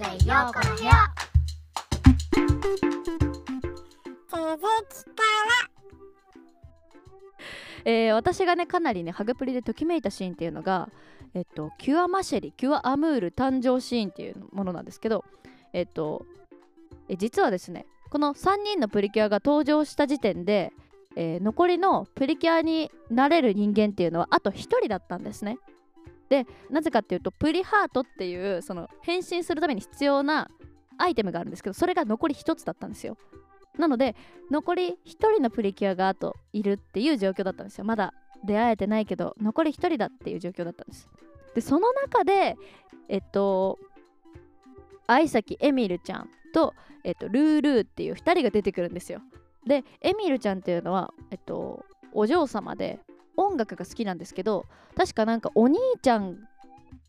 ようこの部屋。続きから。えー私がねかなりねハグプリでときめいたシーンっていうのがえっとキュアマシェリキュアアムール誕生シーンっていうものなんですけどえっとえ実はですねこの3人のプリキュアが登場した時点で、えー残りのプリキュアになれる人間っていうのはあと1人だったんですねでなぜかっていうとプリハートっていうその変身するために必要なアイテムがあるんですけどそれが残り1つだったんですよ。なので残り1人のプリキュアがあといるっていう状況だったんですよ。まだ出会えてないけど残り1人だっていう状況だったんです。でその中でえっと愛崎エミルちゃんと、えっと、ルールーっていう2人が出てくるんですよ。でエミルちゃんっていうのはえっとお嬢様で音楽が好きなんですけど確かなんかお兄ちゃん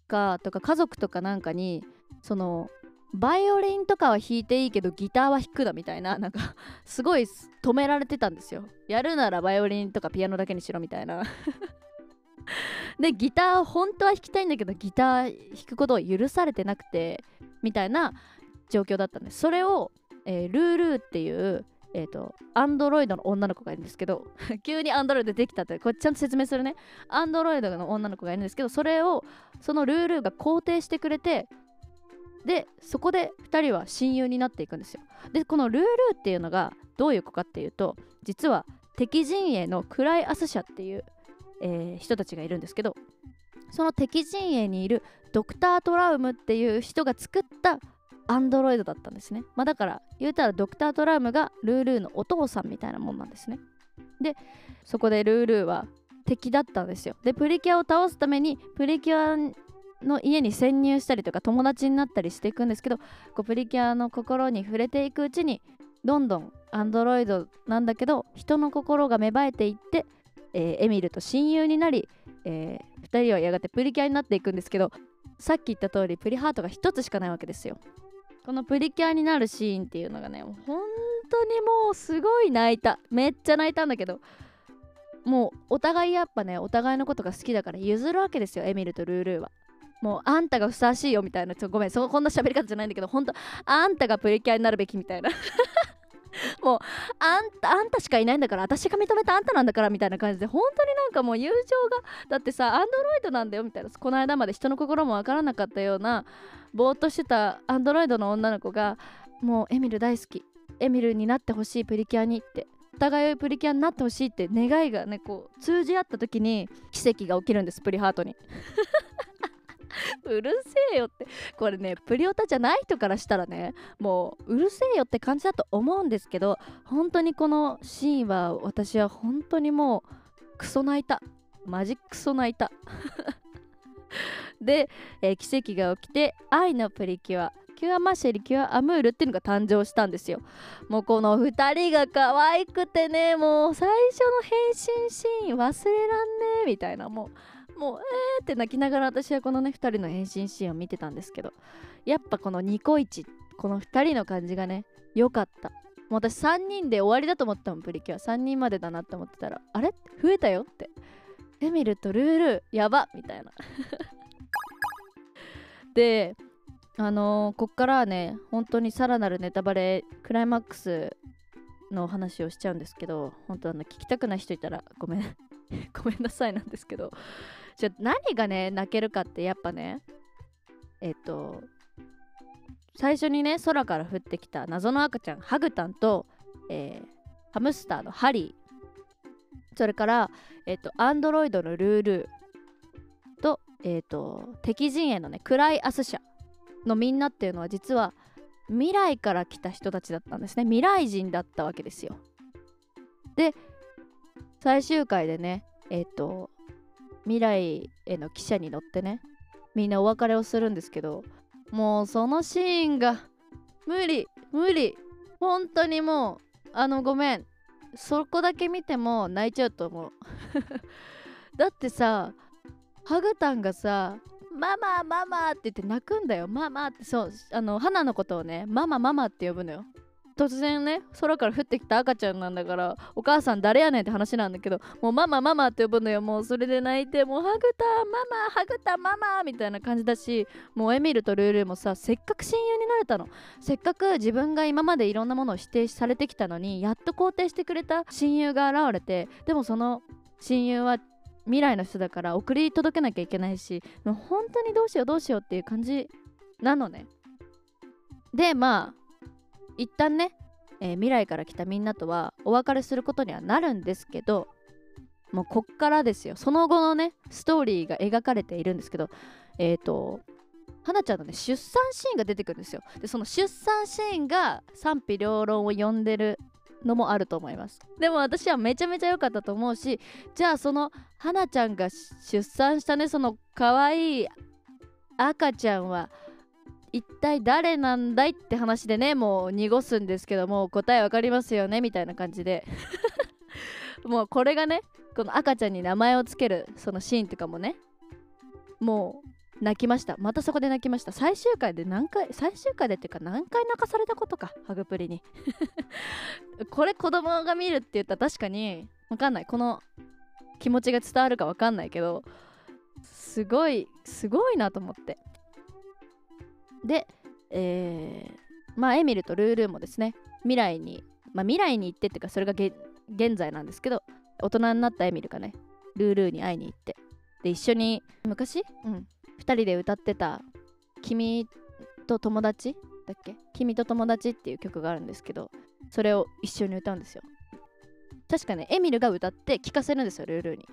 かとか家族とかなんかにそのバイオリンとかは弾いていいけどギターは弾くなみたいな なんかすごい止められてたんですよ。やるならバイオリンとかピアノだけにしろみたいな。でギター本当は弾きたいんだけどギター弾くことを許されてなくてみたいな状況だったんです。それを、えールールーっていうえー、とアンドロイドの女の子がいるんですけど 急にアンドロイドできたってこれちゃんと説明するね。アンドロイドの女の子がいるんですけどそれをそのルールが肯定してくれてでそこで2人は親友になっていくんですよ。でこのルールっていうのがどういう子かっていうと実は敵陣営のクライアス社っていう、えー人たちがいるんですけどその敵陣営にいるドクター・トラウムっていう人が作ったアンドロイドだったんですね、まあ、だから言うたらドクター・トラウムがルールーのお父さんみたいなもんなんですね。でそこでルールーは敵だったんですよ。でプリキュアを倒すためにプリキュアの家に潜入したりとか友達になったりしていくんですけどこうプリキュアの心に触れていくうちにどんどんアンドロイドなんだけど人の心が芽生えていって、えーエミルと親友になり、え2人はやがてプリキュアになっていくんですけどさっき言った通りプリハートが1つしかないわけですよ。このプリキュアになるシーンっていうのがね本当にもうすごい泣いた。めっちゃ泣いたんだけどもうお互いやっぱねお互いのことが好きだから譲るわけですよエミルとルールーは。もうあんたがふさわしいよみたいなちょごめんそこんな喋り方じゃないんだけど本当あんたがプリキュアになるべきみたいな。もうあんたあんたしかいないんだから私が認めたあんたなんだからみたいな感じで本当になんかもう友情がだってさアンドロイドなんだよみたいなこの間まで人の心もわからなかったようなぼーっとしてたアンドロイドの女の子がもうエミル大好き。エミルになってほしいプリキュアにって。お互いプリキュアになってほしいって願いがねこう通じ合った時に奇跡が起きるんですプリハートに。うるせえよって。これねプリオタじゃない人からしたらねもううるせえよって感じだと思うんですけど本当にこのシーンは私は本当にもうクソ泣いた。マジクソ泣いた。で、えー奇跡が起きて愛のプリキュアキュアマシェリキュアアムールっていうのが誕生したんですよ。もうこの2人が可愛くてねもう最初の変身シーン忘れらんねえみたいな。もうもうえーって泣きながら私はこのね2人の変身シーンを見てたんですけど。やっぱこのニコイチこの2人の感じがね良かった。もう私3人で終わりだと思ったもんプリキュア。3人までだなって思ってたらあれ？増えたよって。エミルとルールやばみたいな。であのーこっからはね本当にさらなるネタバレクライマックスの話をしちゃうんですけど本当あの聞きたくない人いたらごめん ごめんなさいなんですけどじゃ何がね泣けるかってやっぱねえっと最初にね空から降ってきた謎の赤ちゃんハグタンと、えーハムスターのハリーそれから、えっとアンドロイドのルールと,、えっと敵陣営のねクライアス社のみんなっていうのは実は未来から来た人たちだったんですね。未来人だったわけですよ。で最終回でねえっ、と未来への汽車に乗ってねみんなお別れをするんですけどもうそのシーンが無理無理。本当にもうあのごめん。そこだけ見ても泣いちゃうと思う。だってさハグタンがさママママって言って泣くんだよ。ママってそうあの花のことをねママママって呼ぶのよ。突然ね空から降ってきた赤ちゃんなんだからお母さん誰やねんって話なんだけどもうママママって呼ぶのよ。もうそれで泣いてもうハグタママハグタママみたいな感じだしもうエミルとルールもさせっかく親友になれたのせっかく自分が今までいろんなものを否定されてきたのにやっと肯定してくれた親友が現れてでもその親友は未来の人だから送り届けなきゃいけないしもう本当にどうしようどうしようっていう感じなのね。でまあ一旦ね、えー未来から来たみんなとはお別れすることにはなるんですけどもうこっからですよ。その後のねストーリーが描かれているんですけどえっ、と花ちゃんのね出産シーンが出てくるんですよ。でその出産シーンが賛否両論を呼んでるのもあると思います。でも私はめちゃめちゃ良かったと思うしじゃあその花ちゃんが出産したねその可愛い赤ちゃんは一体誰なんだいって話でねもう濁すんですけども答えわかりますよねみたいな感じで。もうこれがねこの赤ちゃんに名前をつけるそのシーンとかもねもう泣きました。またそこで泣きました。最終回で何回最終回でっていうか何回泣かされたことかハグプリに。これ子供が見るって言ったら確かにわかんない。この気持ちが伝わるかわかんないけどすごいすごいなと思ってでえーまあエミルとルールーもですね未来にまあ未来に行ってっていうかそれが現在なんですけど大人になったエミルがねルールーに会いに行ってで一緒に昔？うん。2人で歌ってた「君と友達」だっけ「君と友達」っていう曲があるんですけどそれを一緒に歌うんですよ。確かねエミルが歌って聴かせるんですよルールーに。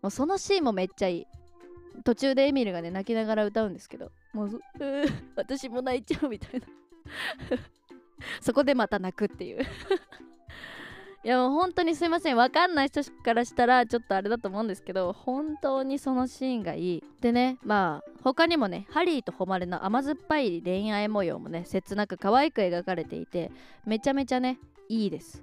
もうそのシーンもめっちゃいい。途中でエミルがね泣きながら歌うんですけどもう私も泣いちゃうみたいな。そこでまた泣くっていう。いやもう本当にすいません。わかんない人からしたらちょっとあれだと思うんですけど本当にそのシーンがいい。でねまあ他にもねハリーと誉れの甘酸っぱい恋愛模様もね切なく可愛く描かれていてめちゃめちゃねいいです。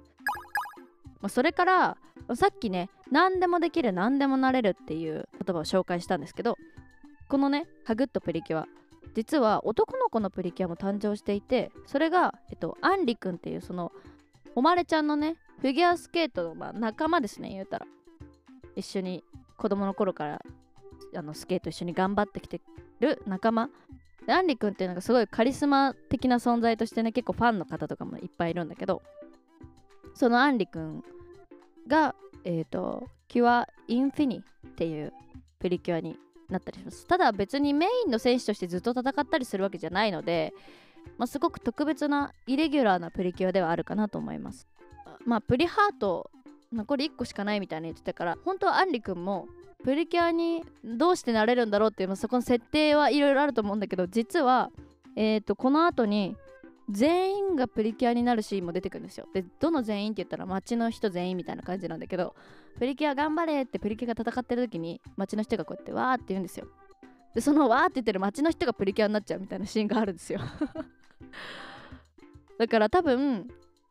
まあそれからさっきね何でもできる何でもなれるっていう言葉を紹介したんですけどこのねハグッとプリキュア実は男の子のプリキュアも誕生していてそれが、えっと、アンリくんっていうその誉ちゃんのねフィギュアスケートの、まあ、仲間ですね言うたら。一緒に子供の頃からあのスケート一緒に頑張ってきてる仲間。アンリくんっていうのがすごいカリスマ的な存在としてね結構ファンの方とかもいっぱいいるんだけどそのアンリくんがえっ、とキュア・インフィニっていうプリキュアになったりします。ただ別にメインの選手としてずっと戦ったりするわけじゃないので、まあ、すごく特別なイレギュラーなプリキュアではあるかなと思います。まあプリハート残り1個しかないみたいに言ってたから本当はアンリくんもプリキュアにどうしてなれるんだろうっていう、まあ、そこの設定はいろいろあると思うんだけど実はえっ、とこの後に全員がプリキュアになるシーンも出てくるんですよ。でどの全員って言ったら街の人全員みたいな感じなんだけどプリキュア頑張れってプリキュアが戦ってる時に街の人がこうやってわーって言うんですよ。でそのわーって言ってる街の人がプリキュアになっちゃうみたいなシーンがあるんですよ。だから多分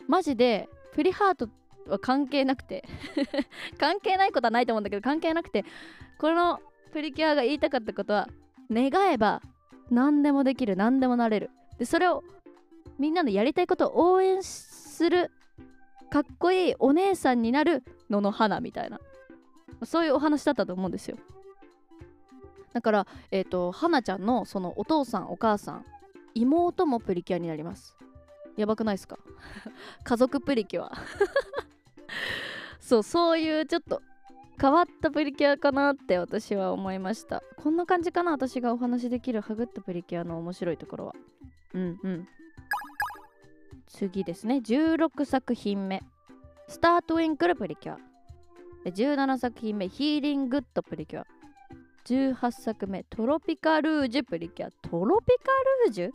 マジでプリハートは関係なくて 関係ないことはないと思うんだけど関係なくてこのプリキュアが言いたかったことは願えば何でもできる何でもなれる。でそれをみんなのやりたいことを応援するかっこいいお姉さんになる野の花みたいな。そういうお話だったと思うんですよ。だからえっ、と花ちゃんのそのお父さんお母さん妹もプリキュアになります。やばくないですか？家族プリキュア。そうそういうちょっと変わったプリキュアかなって私は思いました。こんな感じかな？私がお話しできるハグったプリキュアの面白いところは。うんうん。次ですね。16作品目スタートウィンクルプリキュア。17作品目ヒーリングッドプリキュア。18作目トロピカルージュプリキュア。トロピカルージュ？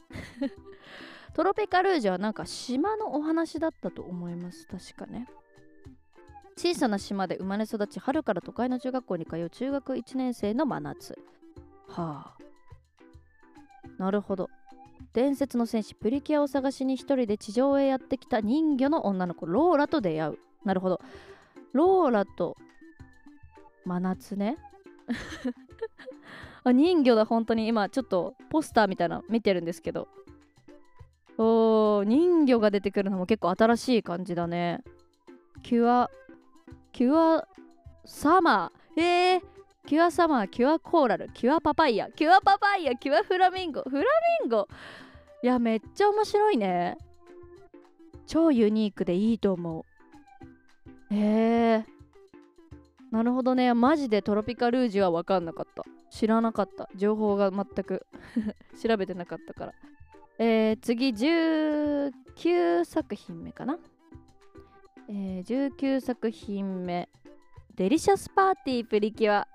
トロピカルージュはなんか島のお話だったと思います。確かね。小さな島で生まれ育ち春から都会の中学校に通う中学1年生の真夏。はあ。なるほど。伝説の戦士プリキュアを探しに一人で地上へやってきた人魚の女の子ローラと出会う。なるほど。ローラと真夏ね。あ人魚だ本当に。今ちょっとポスターみたいなの見てるんですけど。おど人魚が出てくるのも結構新しい感じだね。キュアキュアサマー。えー、キュアサマーキュアコーラルキュアパパイヤキュアパパイヤキュアフラミンゴフラミンゴ。いやめっちゃ面白いね。超ユニークでいいと思う。へえ、なるほどね。マジでトロピカルージュは分かんなかった。知らなかった。情報が全く。調べてなかったから。えー、次19作品目かな。えー、19作品目。デリシャスパーティープリキュア。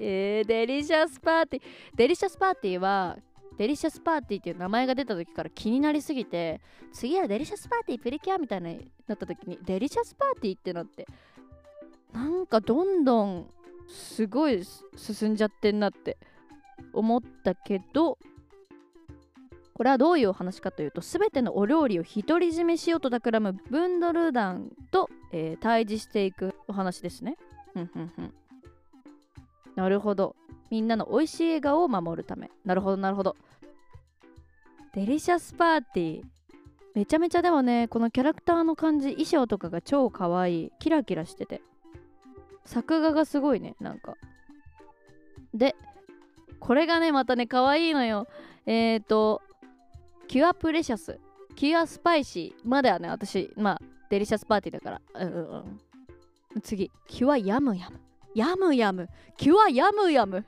えー、デリシャスパーティーデリシャスパーティーはデリシャスパーティーっていう名前が出た時から気になりすぎて次はデリシャスパーティープリキュアみたいになった時にデリシャスパーティーってなってなんかどんどんすごい進んじゃってんなって思ったけどこれはどういうお話かというと全てのお料理を独り占めしようと企むブンドル団と、えー、対峙していくお話ですね。なるほど。みんなの美味しい笑顔を守るため。なるほどなるほど。デリシャスパーティー。めちゃめちゃでもね、このキャラクターの感じ、衣装とかが超可愛い。キラキラしてて。作画がすごいね、なんか。で、これがね、またね、可愛いのよ。えっ、ー、と、キュアプレシャス、キュアスパイシーまではね、私、まあ、デリシャスパーティーだから。うんうんうん。次、キュアヤムヤム。ヤムヤム。キュアヤムヤム。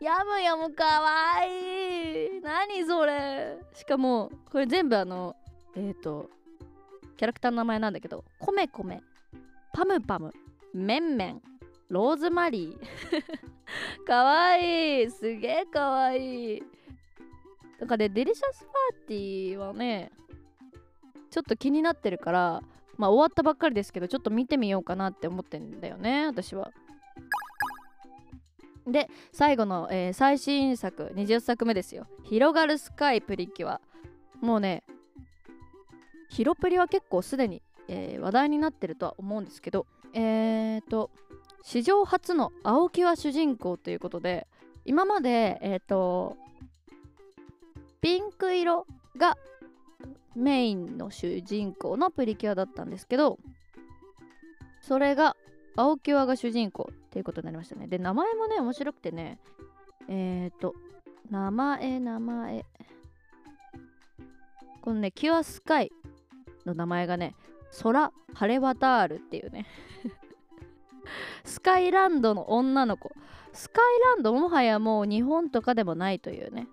ヤムヤムかわいい。何それ。しかも、これ全部あの、えっ、ー、と、キャラクターの名前なんだけど、コメコメ、パムパムメンメンローズマリー かわいいすげえかわいいだかねデリシャスパーティーはねちょっと気になってるからまあ終わったばっかりですけどちょっと見てみようかなって思ってんだよね私は。で最後の、えー、最新作20作目ですよ「広がるスカイプリキュア」もうねヒロプリは結構すでにえー、話題になってるとは思うんですけどえーと史上初の青木は主人公ということで今までえっ、ー、とピンク色がメインの主人公のプリキュアだったんですけどそれが青木はが主人公っていうことになりましたね。で名前もね面白くてねえっ、ー、と名前名前。このねキュアスカイの名前がね空晴れ渡るっていうね。スカイランドの女の子。スカイランドもはやもう日本とかでもないというね。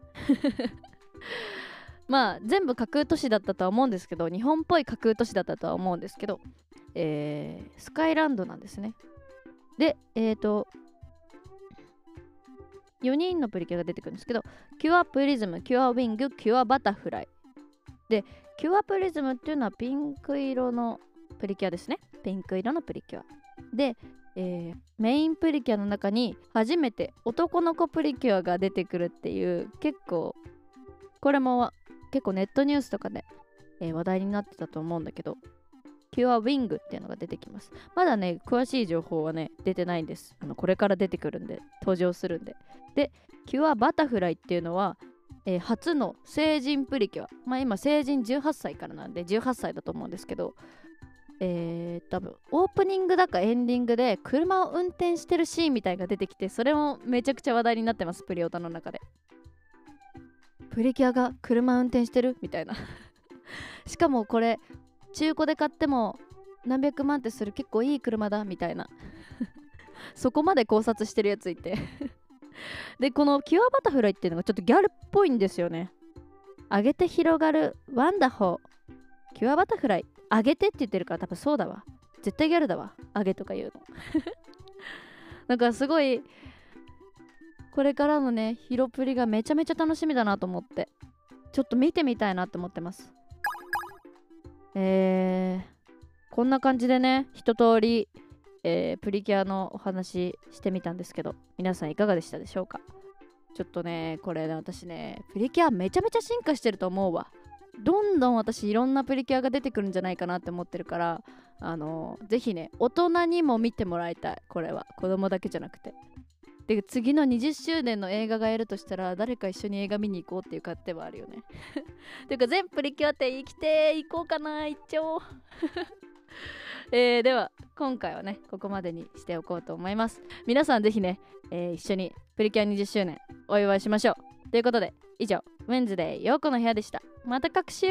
まあ全部架空都市だったとは思うんですけど日本っぽい架空都市だったとは思うんですけど、えー、スカイランドなんですね。でえっ、ー、と4人のプリキュアが出てくるんですけどキュアプリズムキュアウィングキュアバタフライ。でキュアプリズムっていうのはピンク色のプリキュアですね。ピンク色のプリキュア。で、えー、メインプリキュアの中に初めて男の子プリキュアが出てくるっていう結構これも結構ネットニュースとかで、えー、話題になってたと思うんだけどキュアウィングっていうのが出てきます。まだね詳しい情報はね出てないんです。あのこれから出てくるんで登場するんで。でキュアバタフライっていうのはえー、初の成人プリキュア。まあ今成人18歳からなんで18歳だと思うんですけどえー、多分オープニングだかエンディングで車を運転してるシーンみたいが出てきてそれもめちゃくちゃ話題になってますプリオタの中で。プリキュアが車運転してるみたいな。しかもこれ中古で買っても何百万ってする結構いい車だみたいな。そこまで考察してるやついて。でこのキュアバタフライっていうのがちょっとギャルっぽいんですよね。上げて広がるワンダホー。キュアバタフライ上げてって言ってるから多分そうだわ。絶対ギャルだわ。上げとか言うの。なんかすごいこれからのねヒロプリがめちゃめちゃ楽しみだなと思って。ちょっと見てみたいなって思ってます。えー、こんな感じでね一通りえー、プリキュアのお話してみたんですけど皆さんいかがでしたでしょうか？ちょっとねこれね私ねプリキュアめちゃめちゃ進化してると思うわ。どんどん私いろんなプリキュアが出てくるんじゃないかなって思ってるからあのー、ぜひね大人にも見てもらいたいこれは。子供だけじゃなくて。で次の20周年の映画がやるとしたら誰か一緒に映画見に行こうっていう勝手はあるよね。ていうか全プリキュア展生きて行こうかな一丁 えー、では今回はねここまでにしておこうと思います。皆さんぜひね、えー、一緒にプリキュア20周年お祝いしましょう。ということで以上ウェンズデーヨーコの部屋でした。また各週